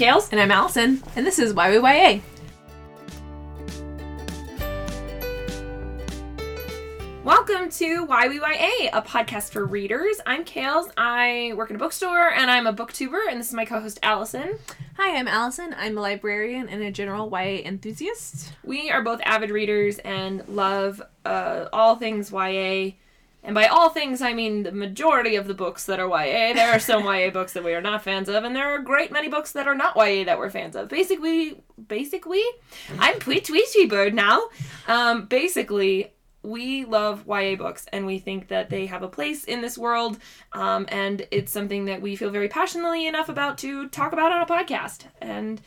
Kales. And I'm Allison, and this is YWYA. Welcome to YWYA, a podcast for readers. I'm Kales. I work in a bookstore and I'm a booktuber, and this is my co host Allison. Hi, I'm Allison. I'm a librarian and a general YA enthusiast. We are both avid readers and love uh, all things YA. And by all things, I mean the majority of the books that are YA. There are some YA books that we are not fans of, and there are a great many books that are not YA that we're fans of. Basically, basically, I'm Tweet Tweety Bird now. Um, basically, we love YA books, and we think that they have a place in this world, um, and it's something that we feel very passionately enough about to talk about on a podcast. And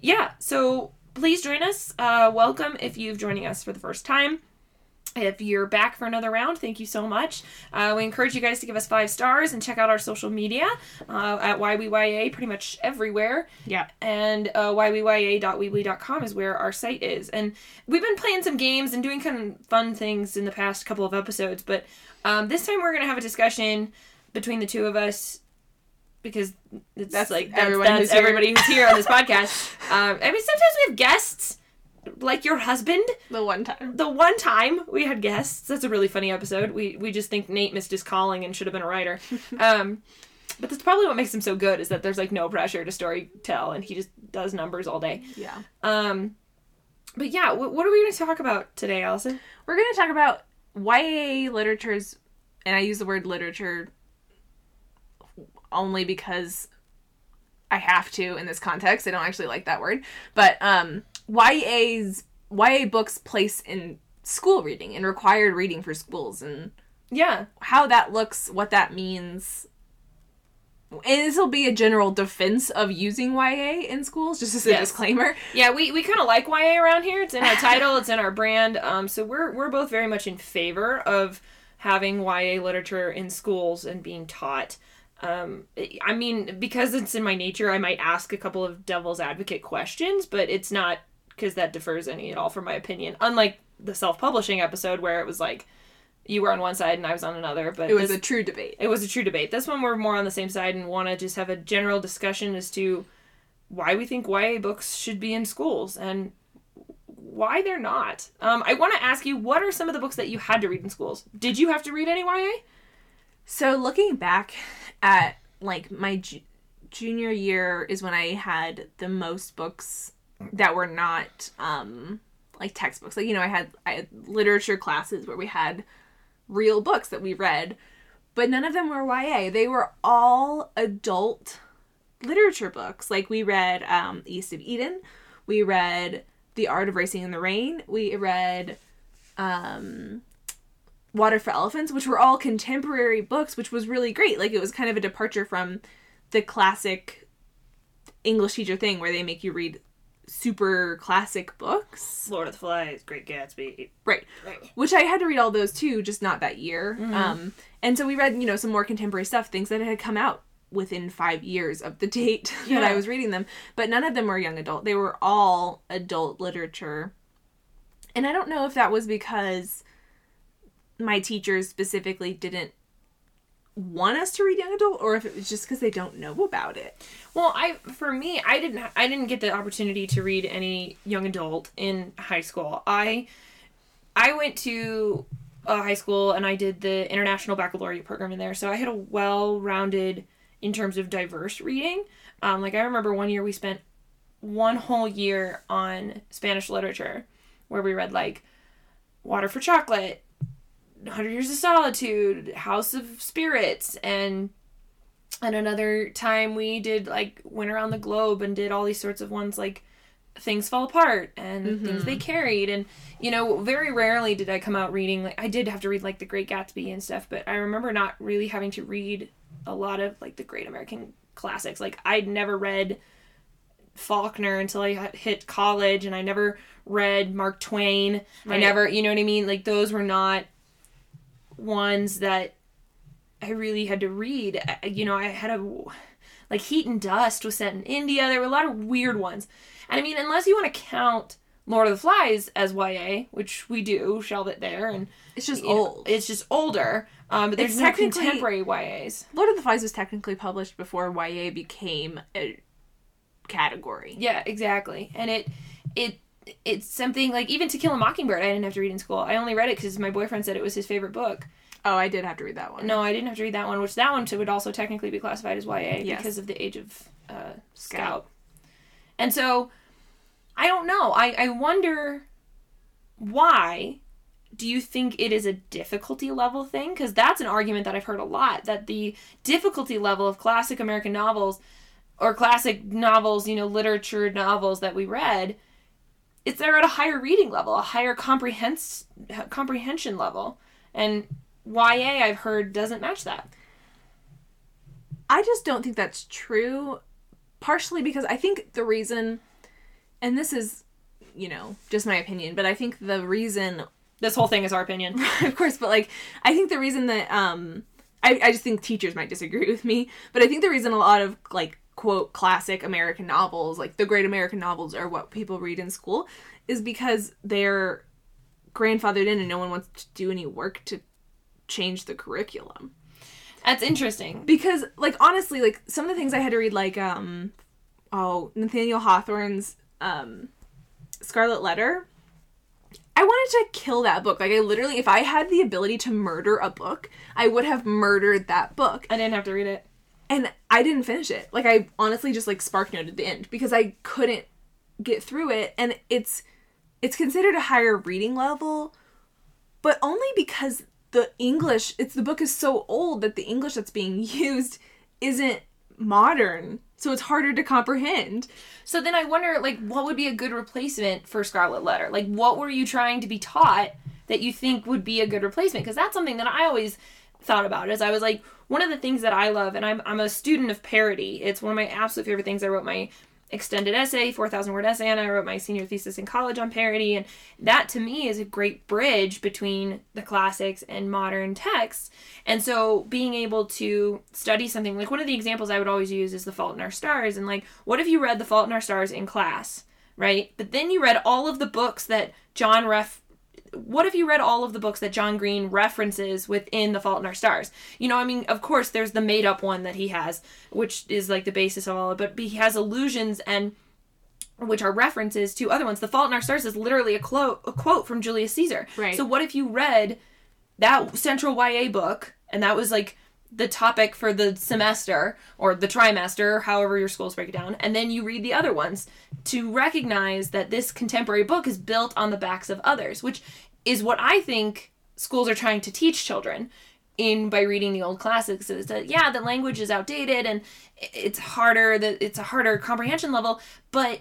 yeah, so please join us. Uh, welcome if you've joining us for the first time. If you're back for another round, thank you so much. Uh, we encourage you guys to give us five stars and check out our social media uh, at YWYA pretty much everywhere. Yeah. And uh, YWYA.weebly.com is where our site is. And we've been playing some games and doing kind of fun things in the past couple of episodes, but um, this time we're going to have a discussion between the two of us because it's That's like that's, everyone that's who's here. everybody who's here on this podcast. Um, I mean, sometimes we have guests, like your husband The one time. the one time we had guests that's a really funny episode we we just think nate missed his calling and should have been a writer um but that's probably what makes him so good is that there's like no pressure to story tell and he just does numbers all day Yeah. um but yeah what, what are we going to talk about today allison We're going to talk about YA literature's, and I use the word literature only because I have to in this context. I don't actually like that word. But um, YA's, YA books' place in school reading and required reading for schools and yeah how that looks, what that means. And this will be a general defense of using YA in schools, just as a Yes. disclaimer. yeah we, we kind of like ya around here it's in our title it's in our brand um so we're we're both very much in favor of having ya literature in schools and being taught um i mean because it's in my nature i might ask a couple of devil's advocate questions but it's not because that differs any at all from my opinion unlike the self-publishing episode where it was like you were on one side and i was on another but It was this- a true debate. it was a true debate. This one we're more on the same side and want to just have a general discussion as to why we think YA books should be in schools and why they're not. Um, I want to ask you, what are some of the books that you had to read in schools? Did you have to read any YA? So looking back at like my ju- junior year is when I had the most books that were not um like textbooks. Like you know, I had I had literature classes where we had real books that we read, but none of them were YA. They were all adult literature books. Like we read um East of Eden, we read The Art of Racing in the Rain, we read um Water for Elephants, which were all contemporary books, which was really great. Like it was kind of a departure from the classic English teacher thing where they make you read super classic books. Lord of the Flies, Great Gatsby. Right. Right. Which I had to read all those too, just not that year. Um and so we read, you know, some more contemporary stuff, things that had come out within 5 years of the date that I was reading them, but none of them were young adult. They were all adult literature. And I don't know if that was because my teachers specifically didn't want us to read young adult or if it was just because they don't know about it. Well, I for me, I didn't I didn't get the opportunity to read any young adult in high school. I I went to a high school and I did the international baccalaureate program in there, so I had a well-rounded in terms of diverse reading. Um, like I remember one year we spent one whole year on Spanish literature, where we read like Water for Chocolate, Hundred Years of Solitude, House of Spirits, and and another time we did like went around the globe and did all these sorts of ones like things fall apart and mm-hmm. things they carried. And you know very rarely did i come out reading like i did have to read like the great gatsby and stuff but i remember not really having to read a lot of like the great american classics. Like i'd never read faulkner until i hit college and i never read mark twain. I never you know what i mean? Like those were not ones that I really had to read. I- You know, I had a like Heat and Dust was set in India. There were a lot of weird ones. And I mean, unless you want to count Lord of the Flies as YA, which we do, shelve it there, and It's just you know, old. it's just older. Um, but there's no contemporary YAs. Lord of the Flies was technically published before YA became a category. Yeah, exactly. And it it it's something like even To Kill a Mockingbird. I didn't have to read in school. I only read it because my boyfriend said it was his favorite book. Oh, I did have to read that one. No, I didn't have to read that one. Which that one would also technically be classified as YA Yes. because of the age of uh, Scout. Scout. And so, I don't know. I I wonder why. Do you think it is a difficulty level thing? Because that's an argument that I've heard a lot. That the difficulty level of classic American novels, or classic novels, you know, literature novels that we read, it's they're at a higher reading level, a higher comprehens- comprehension level, and YA I've heard doesn't match that. I just don't think that's true. Partially because I think the reason, and this is, you know, just my opinion, but I think the reason, This whole thing is our opinion. of course, but like, I think the reason that, um, I, I just think teachers might disagree with me, but I think the reason a lot of, like, quote, classic American novels, like the great American novels, are what people read in school, is because they're grandfathered in and no one wants to do any work to change the curriculum. That's interesting. because like honestly like some of the things i had to read like um oh nathaniel hawthorne's um scarlet letter i wanted to kill that book like i literally if i had the ability to murder a book i would have murdered that book I didn't have to read it. And i didn't finish it like i honestly just like spark noted the end because i couldn't get through it and it's it's considered a higher reading level but only because the english it's the book is so old that the english that's being used isn't modern so it's harder to comprehend So then I wonder, like, what would be a good replacement for Scarlet Letter? Like, what were you trying to be taught that you think would be a good replacement? Because that's something that I always thought about. Is I was like, one of the things that I love, and I'm I'm a student of parody. It's one of my absolute favorite things. I wrote my extended essay, 4,000 word essay, and I wrote my senior thesis in college on parody. And that to me is a great bridge between the classics and modern texts. And so being able to study something, like one of the examples I would always use is The Fault in Our Stars. And like, what if you read The Fault in Our Stars in class, right? But then you read all of the books that John ref what if you read all of the books that John Green references within The Fault in Our Stars? You know, I mean, of course, there's the made up one that he has, which is like the basis of all of it, but he has allusions and which are references to other ones. The Fault in Our Stars is literally a, clo- a quote from Julius Caesar. Right. So, what if you read that central YA book and that was like the topic for the semester or the trimester, however your schools break it down, and then you read the other ones to recognize that this contemporary book is built on the backs of others, which is what I think schools are trying to teach children in by reading the old classics is that yeah the language is outdated and it's harder that it's a harder comprehension level but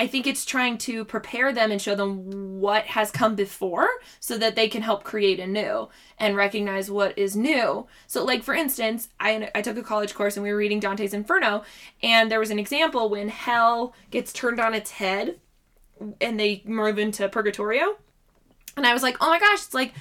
I think it's trying to prepare them and show them what has come before so that they can help create anew and recognize what is new. So, like, for instance, I, I took a college course and we were reading Dante's Inferno, and there was an example when hell gets turned on its head and they move into Purgatorio. And I was like, oh my gosh, it's like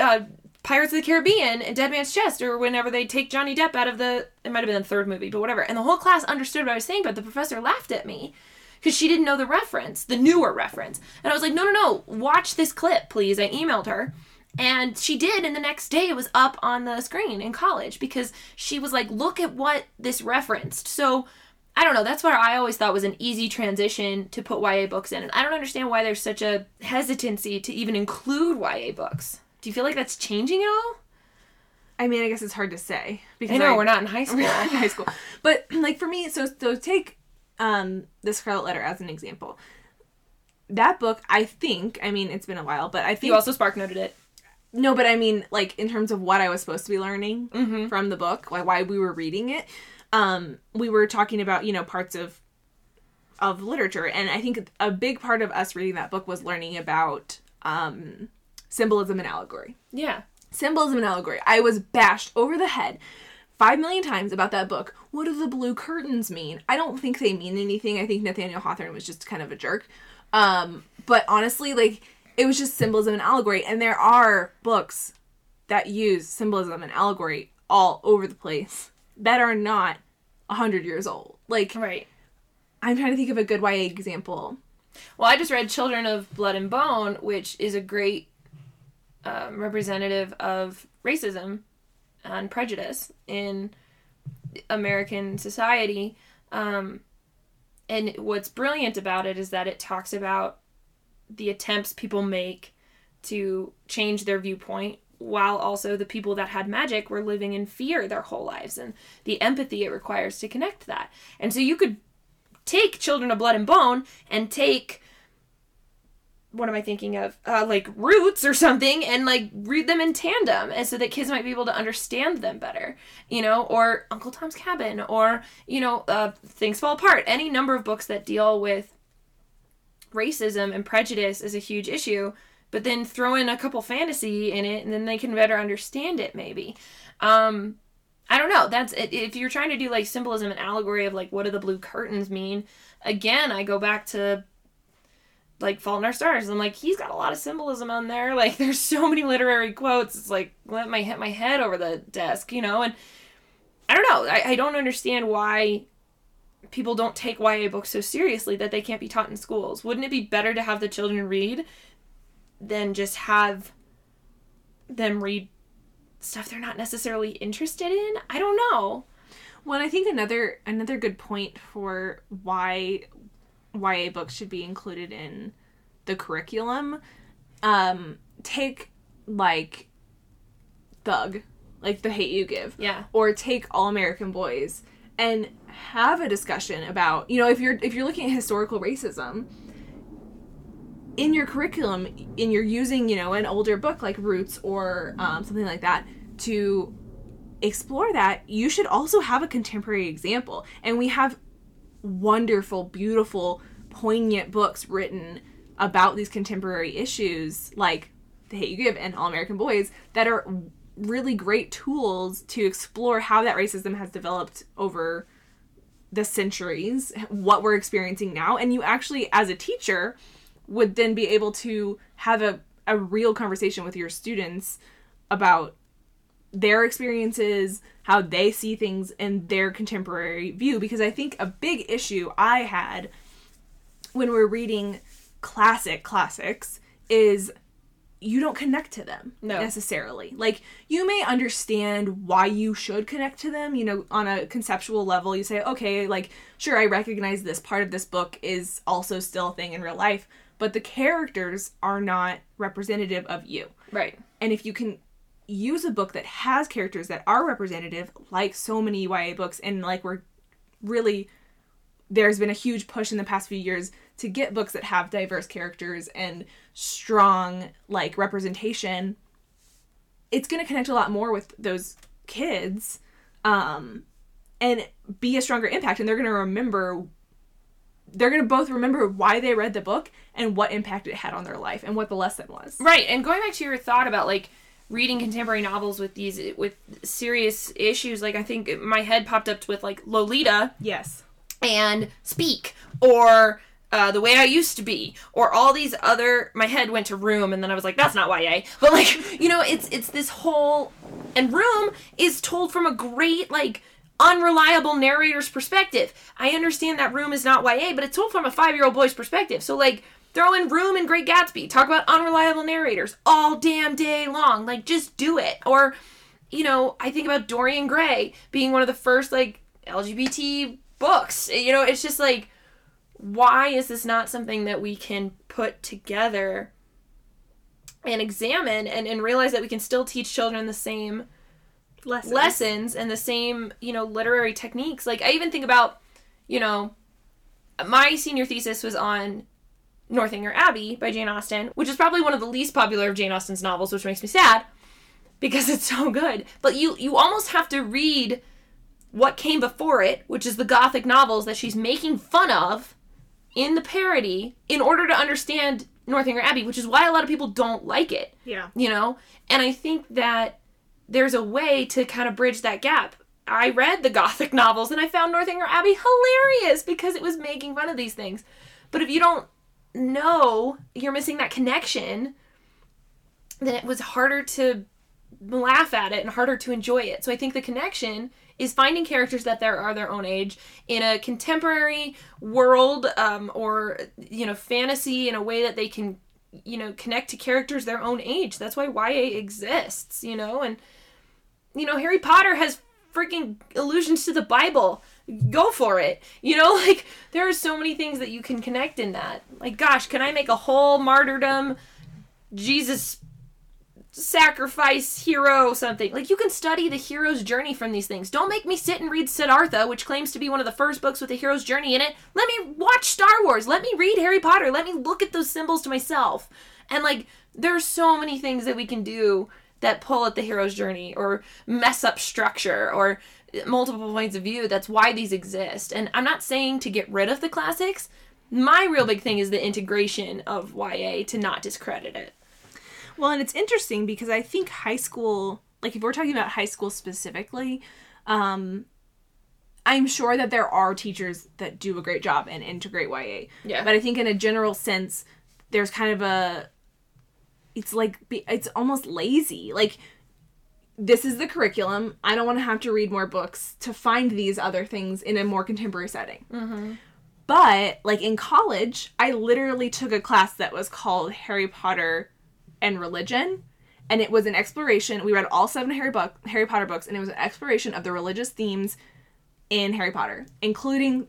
uh, Pirates of the Caribbean and Dead Man's Chest, or whenever they take Johnny Depp out of the, it might have been the third movie, but whatever. And the whole class understood what I was saying, but the professor laughed at me because she didn't know the reference, the newer reference. And I was like, no, no, no, watch this clip, please. I emailed her. And she did, and the next day it was up on the screen in college because she was like, look at what this referenced. So I don't know, that's what I always thought was an easy transition to put YA books in. And I don't understand why there's such a hesitancy to even include YA books. Do you feel like that's changing at all? i mean i guess it's hard to say because I know I- we're not in high We're school. not in high school. But like for me, so so take um the Scarlet Letter as an example. That book, I think, I mean, it's been a while, but I think You also spark noted it. no, but I mean, like in terms of what I was supposed to be learning Mm-hmm. from the book, like why we were reading it. Um, we were talking about you know parts of of literature, and I think a big part of us reading that book was learning about um symbolism and allegory Yeah. symbolism and allegory. I was bashed over the head five million times about that book. What do the blue curtains mean? I don't think they mean anything. I think Nathaniel Hawthorne was just kind of a jerk. Um, but honestly, like it was just symbolism and allegory, and there are books that use symbolism and allegory all over the place that are not a hundred years old. Like Right. I'm trying to think of a good YA example. Well, I just read Children of Blood and Bone, which is a great um, representative of racism and prejudice in American society. Um, and what's brilliant about it is that it talks about the attempts people make to change their viewpoint while also the people that had magic were living in fear their whole lives and the empathy it requires to connect that. And so you could take Children of Blood and Bone and take what am I thinking of? Uh, like roots or something, and like read them in tandem, and so that kids might be able to understand them better, you know, or Uncle Tom's Cabin, or you know, uh, Things Fall Apart. Any number of books that deal with racism and prejudice is a huge issue, but then throw in a couple fantasy in it, and then they can better understand it. Maybe. Um, I don't know. That's if you're trying to do like symbolism and allegory of like what do the blue curtains mean. Again, I go back to like Fault in Our Stars. I'm like, he's got a lot of symbolism on there. Like, there's so many literary quotes. It's like, let my hit my head over the desk, you know. And I don't know. I, I don't understand why people don't take YA books so seriously that they can't be taught in schools. Wouldn't it be better to have the children read than just have them read stuff they're not necessarily interested in? I don't know. Well, I think another another good point for why YA books should be included in the curriculum. Um, take like Thug, like The Hate You Give. Yeah. Or take All American Boys and have a discussion about, you know, if you're if you're looking at historical racism in your curriculum, and you're using, you know, an older book like Roots or um, something like that to explore that, you should also have a contemporary example. And we have wonderful, beautiful, poignant books written about these contemporary issues, like The Hate You Give and All American Boys, that are really great tools to explore how that racism has developed over the centuries, what we're experiencing now. And you actually, as a teacher, would then be able to have a, a real conversation with your students about their experiences, how they see things in their contemporary view. Because I think a big issue I had when we're reading classic classics is you don't connect to them No. necessarily. Like you may understand why you should connect to them, you know, on a conceptual level. You say, "Okay, like sure I recognize this part of this book is also still a thing in real life, but the characters are not representative of you." Right. And if you can use a book that has characters that are representative, like so many YA books, and like we're really there's been a huge push in the past few years to get books that have diverse characters and strong like representation. It's going to connect a lot more with those kids um and be a stronger impact and they're going to remember they're going to both remember why they read the book and what impact it had on their life and what the lesson was. Right, and going back to your thought about like reading contemporary novels with these with serious issues, like I think my head popped up with like Lolita yes and Speak or uh, the way I used to be, or all these other. My head went to Room, and then I was like, "That's not YA." But like, you know, it's it's this whole, and Room is told from a great like unreliable narrator's perspective. I understand that Room is not YA, but it's told from a five year old boy's perspective. So like, throw in Room and Great Gatsby. Talk about unreliable narrators all damn day long. Like, just do it. Or, you know, I think about Dorian Gray being one of the first like LGBT books. You know, it's just like, why is this not something that we can put together and examine and, and realize that we can still teach children the same lessons, lessons and the same, you know, literary techniques? Like, I even think about, you know, my senior thesis was on Northanger Abbey by Jane Austen, which is probably one of the least popular of Jane Austen's novels, which makes me sad because it's so good. But you you almost have to read what came before it, which is the gothic novels that she's making fun of in the parody in order to understand Northanger Abbey, which is why a lot of people don't like it, yeah you know? And I think that there's a way to kind of bridge that gap. I read the gothic novels and I found Northanger Abbey hilarious because it was making fun of these things. But if you don't know you're missing that connection, then it was harder to laugh at it and harder to enjoy it. So I think the connection is finding characters that there are their own age in a contemporary world um, or you know fantasy in a way that they can you know connect to characters their own age. That's why YA exists, you know, and you know Harry Potter has freaking allusions to the Bible. Go for it. You know, like there are so many things that you can connect in that. Like, gosh, can I make a whole martyrdom Jesus sacrifice hero something like you can study the hero's journey from these things don't make me sit and read siddhartha which claims to be one of the first books with a hero's journey in it let me watch star wars let me read harry potter let me look at those symbols to myself and like there's so many things that we can do that pull at the hero's journey or mess up structure or multiple points of view that's why these exist and i'm not saying to get rid of the classics my real big thing is the integration of ya to not discredit it Well, and it's interesting because I think high school, like if we're talking about high school specifically, um, I'm sure that there are teachers that do a great job and integrate YA. Yeah. But I think in a general sense, there's kind of a, it's like it's almost lazy. Like this is the curriculum. I don't want to have to read more books to find these other things in a more contemporary setting. Mm-hmm. But like in college, I literally took a class that was called Harry Potter and Religion, and it was an exploration. We read all seven Harry book Harry Potter books, and it was an exploration of the religious themes in Harry Potter, including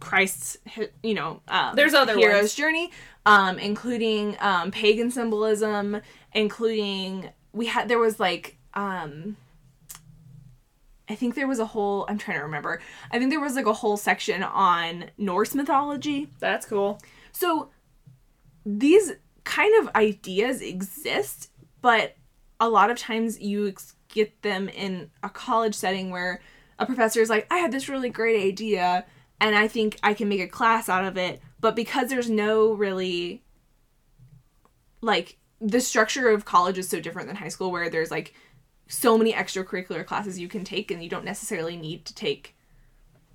Christ's, you know, um, There's other hero's ones. journey, um, including um, pagan symbolism, including we had there was like um, I think there was a whole I'm trying to remember. I think there was like a whole section on Norse mythology. that's cool So these kind of ideas exist, but a lot of times you ex- get them in a college setting where a professor is like, I had this really great idea and I think I can make a class out of it. But because there's no really, like, the structure of college is so different than high school where there's like so many extracurricular classes you can take and you don't necessarily need to take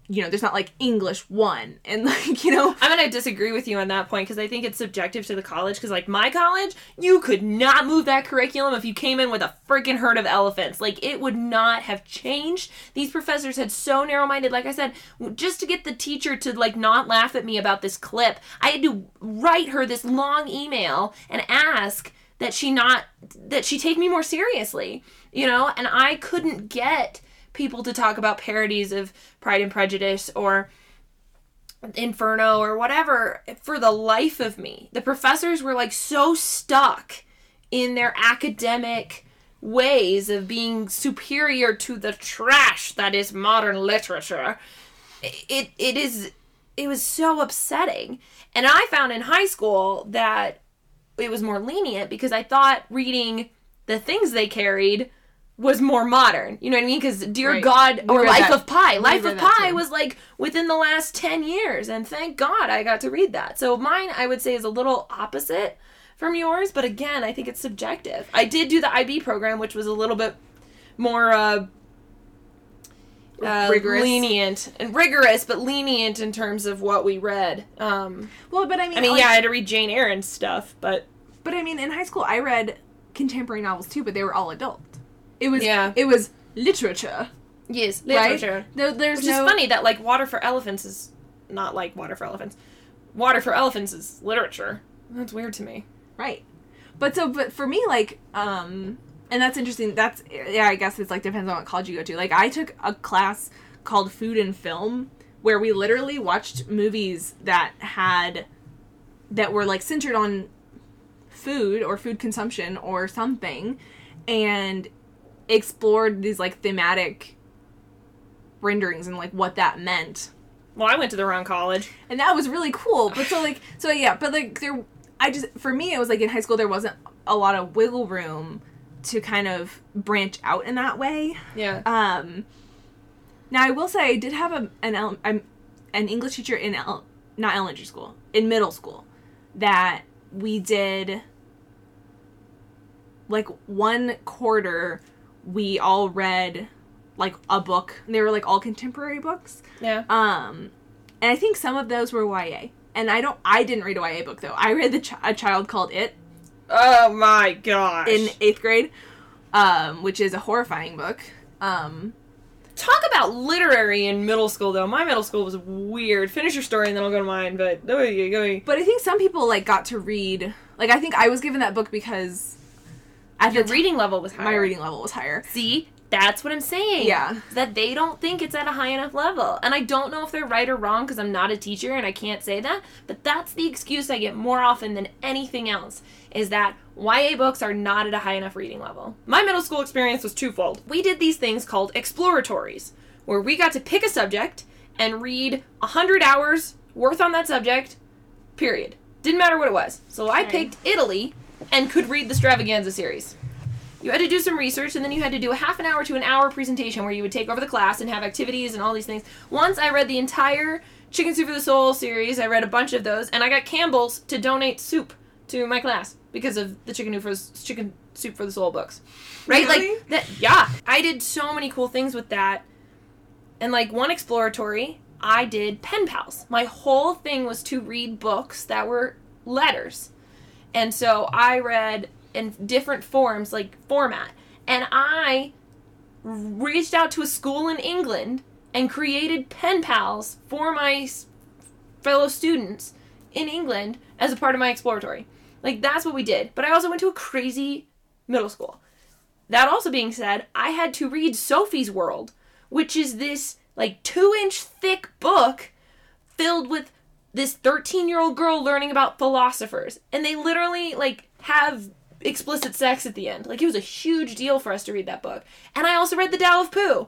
you know there's not like english one and like you know I'm gonna disagree with you on that point because I think it's subjective to the college. Because like my college, you could not move that curriculum if you came in with a freaking herd of elephants. Like it would not have changed. These professors had so narrow-minded. Like I said, just to get the teacher to like not laugh at me about this clip, I had to write her this long email and ask that she not that she take me more seriously. You know, and I couldn't get people to talk about parodies of Pride and Prejudice or Inferno or whatever for the life of me. The professors were like so stuck in their academic ways of being superior to the trash that is modern literature. It it is it was so upsetting. And I found in high school that it was more lenient because I thought reading the things they carried was more modern. You know what I mean? Because Dear Right. God or Life that. of Pi, We Life of Pi was like within the last 10 years. And thank God I got to read that. So mine, I would say, is a little opposite from yours. But again, I think it's subjective. I did do the IB program, which was a little bit more uh, uh, Rigorous. lenient and rigorous, but lenient in terms of what we read. Um, well but i mean I mean, like- yeah, I had to read Jane Eyre stuff, but But I mean, in high school, I read contemporary novels too, but they were all adult. It was Yeah. It was literature, yes, right? literature. No, there's Which no. is funny that like Water for Elephants is not like Water for Elephants. Water for Elephants is literature. That's weird to me. Right. But so, but for me, like, um, and that's interesting. That's yeah, I guess it's like depends on what college you go to. Like, I took a class called Food and Film where we literally watched movies that had that were like centered on food or food consumption or something, and explored these like thematic renderings and like what that meant Well, I went to the wrong college. and that was really cool. But so like so yeah, but like there, I just for me it was like in high school there wasn't a lot of wiggle room to kind of branch out in that way. Yeah. Um, now I will say I did have a an ele- um, an English teacher in el- not elementary school in middle school that we did like one quarter we all read like a book. They were like all contemporary books. Yeah. Um, and I think some of those were YA. And I don't. I didn't read a YA book though. I read the Ch- a child called It Oh my gosh. in eighth grade, um, which is a horrifying book. Um, Talk about literary in middle school though. My middle school was weird. Finish your story and then I'll go to mine. But go ahead, go but I think some people like got to read. Like I think I was given that book because at Your the reading level was higher. my reading level was higher. See, That's what I'm saying. Yeah. That they don't think it's at a high enough level. And I don't know if they're right or wrong because I'm not a teacher and I can't say that. But that's the excuse I get more often than anything else is that YA books are not at a high enough reading level. My middle school experience was twofold. We did these things called exploratories, where we got to pick a subject and read 100 hours worth on that subject, period. Didn't matter what it was. So I picked Italy and could read the Stravaganza series. You had to do some research and then you had to do a half an hour to an hour presentation where you would take over the class and have activities and all these things. Once I read the entire Chicken Soup for the Soul series, I read a bunch of those, and I got Campbell's to donate soup to my class because of the Chicken, for, Chicken Soup for the Soul books. Right? Really? Like that yeah. I did so many cool things with that. And like one exploratory, I did pen pals. My whole thing was to read books that were letters. And so I read in different forms, like format. And I reached out to a school in England and created pen pals for my fellow students in England as a part of my exploratory. Like that's what we did. But I also went to a crazy middle school. That also being said, I had to read Sophie's World, which is this like two inch thick book filled with this 13 year old girl learning about philosophers. And they literally like have explicit sex at the end. Like it was a huge deal for us to read that book. And I also read The Tao of Pooh.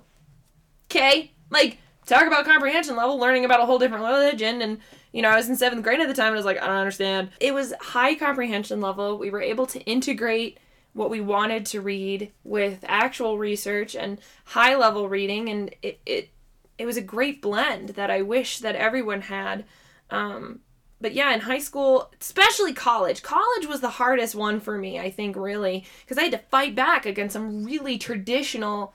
Okay? Like, talk about comprehension level, learning about a whole different religion. And, you know, I was in seventh grade at the time and I was like, I don't understand. It was high comprehension level. We were able to integrate what we wanted to read with actual research and high level reading. And it, it, it was a great blend that I wish that everyone had. Um, but yeah, in high school, especially college, college was the hardest one for me, I think, really, because I had to fight back against some really traditional,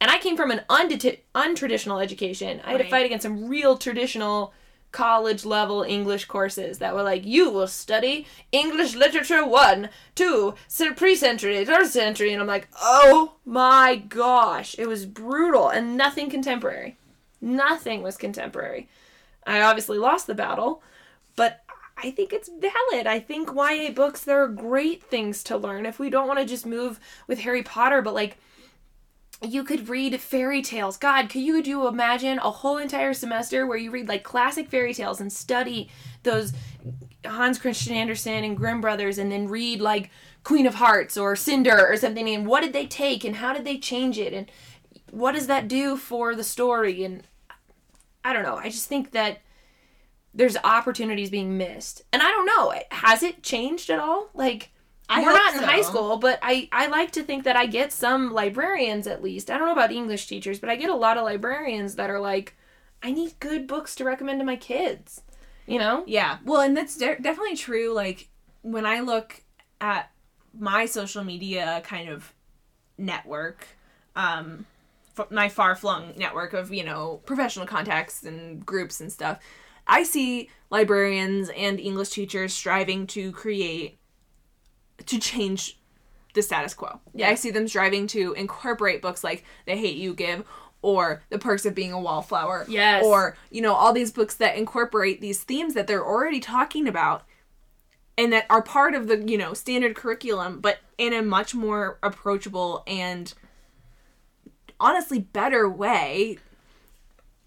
and I came from an untraditional education. I had to fight against some real traditional college level English courses that were like, you will study English literature one, two, pre century, third century. And I'm like, oh my gosh, it was brutal and nothing contemporary. Nothing was contemporary. I obviously lost the battle, but I think it's valid. I think YA books, there are great things to learn if we don't want to just move with Harry Potter, but like, you could read fairy tales. God, could you do imagine a whole entire semester where you read like classic fairy tales and study those Hans Christian Andersen and Grimm brothers and then read like Queen of Hearts or Cinder or something and what did they take and how did they change it and what does that do for the story and I don't know. I just think that there's opportunities being missed. And I don't know, has it changed at all? Like I we're not in so. high school, but I I like to think that I get some librarians at least. I don't know about English teachers, but I get a lot of librarians that are like I need good books to recommend to my kids. You know? Yeah. Well, and that's de- definitely true. Like when I look at my social media kind of network, um, f- my far flung network of you know professional contacts and groups and stuff, I see librarians and English teachers striving to create to change the status quo. Yeah. I see them striving to incorporate books like The Hate You Give or The Perks of Being a Wallflower. Yes. Or, you know, all these books that incorporate these themes that they're already talking about and that are part of the, you know, standard curriculum, but in a much more approachable and honestly better way.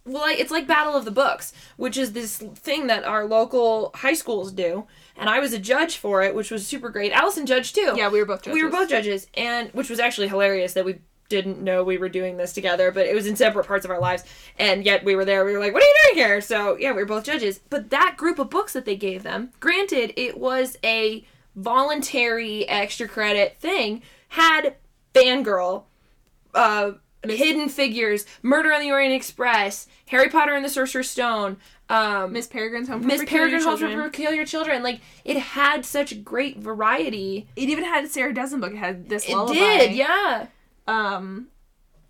Well, it's like Battle of the Books, which is this thing that our local high schools do, and I was a judge for it, which was super great. Allison judged too. Yeah, we were both judges. We were both judges, and which was actually hilarious that we didn't know we were doing this together, but it was in separate parts of our lives, and yet we were there. We were like, "What are you doing here?" So yeah, we were both judges. But that group of books that they gave them, granted, it was a voluntary extra credit thing, had Fangirl, uh, Hidden Figures, Murder on the Orient Express, Harry Potter and the Sorcerer's Stone, um, Miss Peregrine's Home for Miss Peregrine's Home for. Peculiar Children. Like it had such great variety. It even had Sarah Dessen book. It had this It lullaby. did, yeah. Um,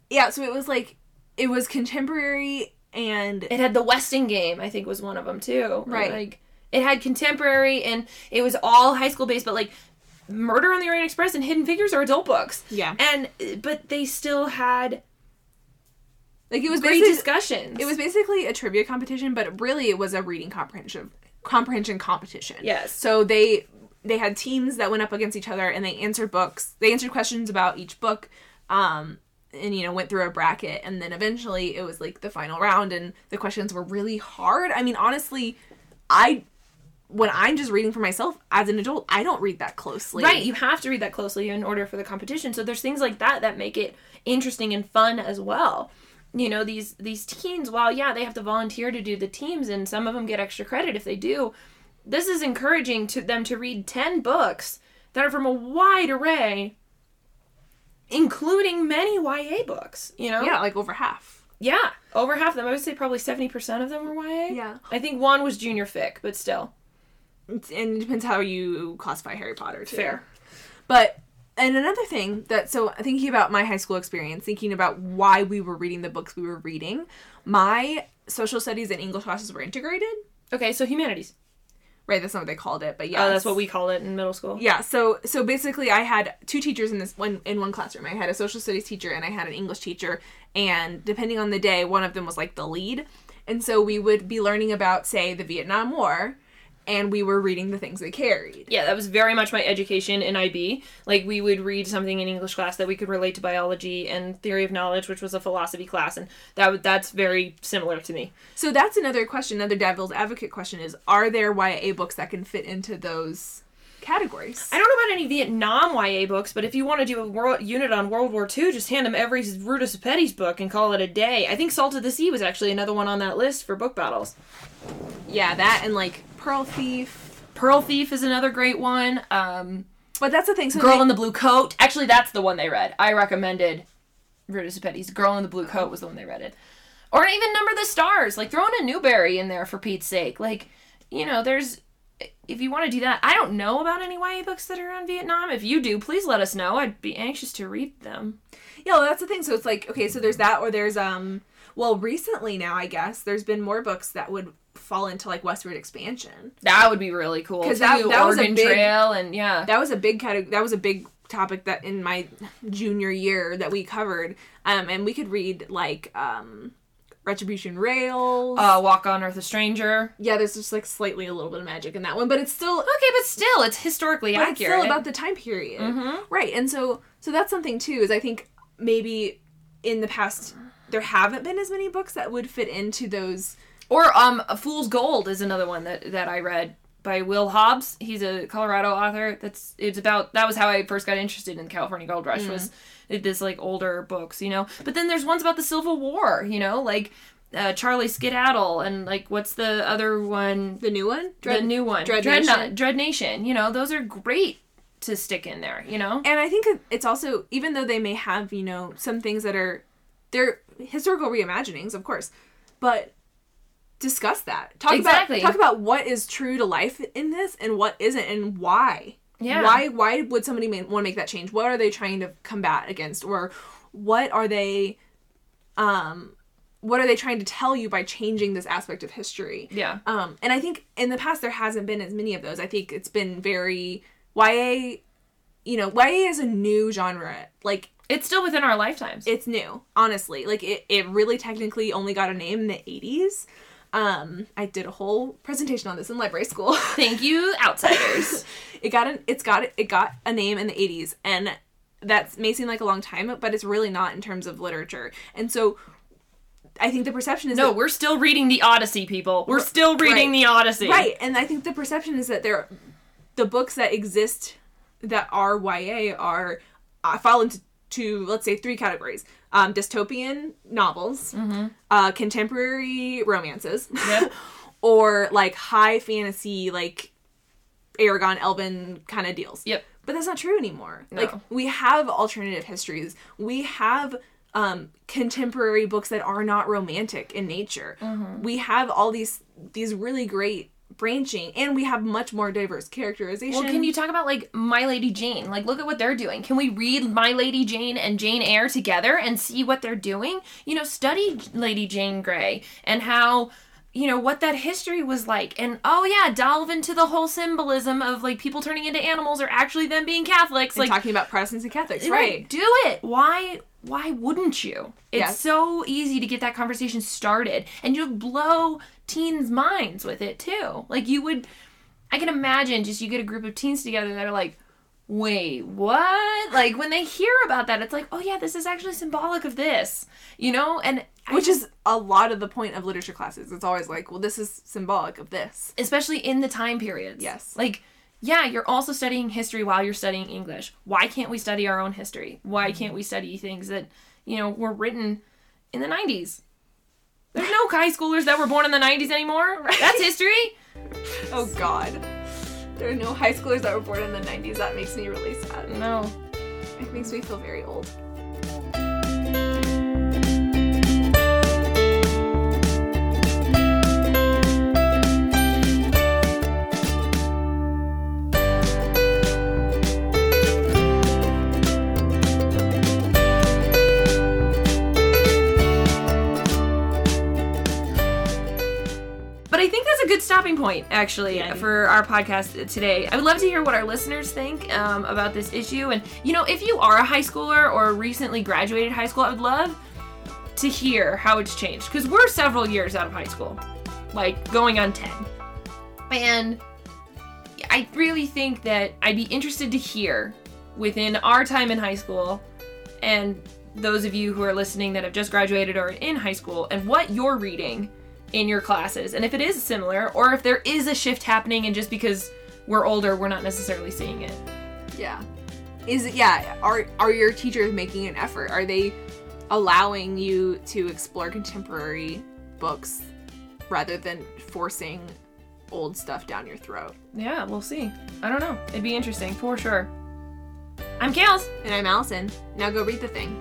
yeah. So it was like it was contemporary and It had the Westing game, I think was one of them too. Right. Like it had contemporary and it was all high school based, but like Murder on the Orient Express and Hidden Figures are adult books. yeah, And but they still had like it was great discussions. it was basically a trivia competition, but really it was a reading comprehension comprehension competition. Yes. So they they had teams that went up against each other and they answered books. They answered questions about each book. Um, and you know went through a bracket and then eventually it was like the final round and the questions were really hard i mean honestly i when i'm just reading for myself as an adult i don't read that closely Right, you have to read that closely in order for the competition. So there's things like that that make it interesting and fun as well. You know, these these teens, while yeah, they have to volunteer to do the teams and some of them get extra credit if they do, this is encouraging to them to read 10 books that are from a wide array including many YA books, you know? yeah like over half Yeah, over half of them. I would say probably 70% of them were YA. Yeah. I think one was junior fic, but still. And it depends how you classify harry potter too Fair. But and another thing that so thinking about my high school experience, thinking about why we were reading the books we were reading, my social studies and English classes were integrated. Okay, so humanities. Right, that's not what they called it, but yeah, Oh, that's what we called it in middle school. Yeah, so so basically, I had two teachers in this one in one classroom. I had a social studies teacher and I had an English teacher, and depending on the day, one of them was like the lead, and so we would be learning about, say, the Vietnam War, and we were reading the things they carried. Yeah, that was very much my education in IB. Like we would read something in English class that we could relate to biology and theory of knowledge, which was a philosophy class, and that that's very similar to me. So that's another question, another devil's advocate question is: Are there YA books that can fit into those categories? I don't know about any Vietnam YA books, but if you want to do a world, unit on World War II, just hand them every Ruta Sepetys book and call it a day. I think Salt of the Sea was actually another one on that list for book battles. Yeah, that and like Pearl Thief. Pearl Thief is another great one. Um, But that's the thing. So Girl they- in the Blue Coat. Actually, that's the one they read. I recommended Ruta Sepetys. Girl in the Blue Coat was the one they read it. Or even Number the Stars. Like, throw in a Newbery in there for Pete's sake. Like, you know, there's. If you want to do that, I don't know about any YA books that are on Vietnam. If you do, please let us know. I'd be anxious to read them. Yeah, well, that's the thing. So it's like okay, so there's that, or there's um. Well, recently now, I guess there's been more books that would fall into like westward expansion. That would be really cool. 'Cause too. that- that was a big- Trail and yeah. That was a big category. That was a big topic that in my junior year that we covered. Um, and we could read like um, Retribution Rails. Uh, Walk on Earth a Stranger. yeah, there's just like slightly a little bit of magic in that one, but it's still Okay, but still, it's historically but it's accurate. still about the time period Mhm. right and so so that's something too is i think maybe in the past there haven't been as many books that would fit into those Or um, A Fool's Gold is another one that that I read by Will Hobbs. He's a Colorado author. That's it's about that was how I first got interested in the California Gold Rush was this like older books, you know. But then there's ones about the Civil War, you know, like uh, Charlie Skedaddle and like what's the other one? the new one the new one, Dread Dreadnought- Nation. Dread Nation. You know, those are great to stick in there. You know. and i think it's also even though they may have you know some things that are they're historical reimaginings of course but discuss that. Talk Exactly. about talk about what is true to life in this and what isn't and why. Yeah. why why would somebody want to make that change? What are they trying to combat against? Or what are they um what are they trying to tell you by changing this aspect of history? Yeah. um and i think in the past there hasn't been as many of those. I think it's been very ya you know ya is a new genre. Like It's still within our lifetimes. it's new honestly like it, it really technically only got a name in the 80s um i did a whole presentation on this in library school Thank you, outsiders. it got an it's got it got a name in the 80s and that may seem like a long time but it's really not in terms of literature and so i think the perception is no, that, we're still reading the Odyssey, people. We're still reading Right. the Odyssey. right and i think the perception is that there the books that exist that are ya are uh, fall into to let's say three categories um, dystopian novels uh, contemporary romances Yep. or like high fantasy like eragon elven kind of deals Yep. but that's not true anymore No. like we have alternative histories we have um contemporary books that are not romantic in nature Mm-hmm. we have all these these really great branching and we have much more diverse characterization Well, can you talk about like My Lady Jane? Like, look at what they're doing. Can we read My Lady Jane and Jane Eyre together and see what they're doing? You know, study Lady Jane Grey and how, you know, what that history was like. And oh, yeah, delve into the whole symbolism of like people turning into animals or actually them being Catholics. and Like, talking about protestants and catholics right. right Do it. Why? Why wouldn't you? It's Yes. so easy to get that conversation started, and you blow teens' minds with it too. Like you would, I can imagine just you get a group of teens together that are like, wait, what? Like when they hear about that, it's like, oh yeah, this is actually symbolic of this, you know? And I Which is a lot of the point of literature classes. It's always like, well, this is symbolic of this. especially in the time periods. Yes. Like, yeah, you're also studying history while you're studying English. Why can't we study our own history? Why can't we study things that, you know, were written in the 90s? There's no high schoolers that were born in the 90s anymore. That's history. Oh God. There are no high schoolers that were born in the 90s. That makes me really sad. No. It makes me feel very old. Stopping point, actually, Yeah. for our podcast today. I would love to hear what our listeners think um, about this issue. And, you know, if you are a high schooler or recently graduated high school, I would love to hear how it's changed. Because we're several years out of high school, like going on 10. And I really think that I'd be interested to hear within our time in high school and those of you who are listening that have just graduated or in high school and what you're reading in your classes and if it is similar or if there is a shift happening and just because we're older we're not necessarily seeing it Yeah. Is it, yeah, are are your teachers making an effort? Are they allowing you to explore contemporary books rather than forcing old stuff down your throat? yeah we'll see i don't know it'd be interesting for sure i'm kales And I'm Allison. Now go read the thing.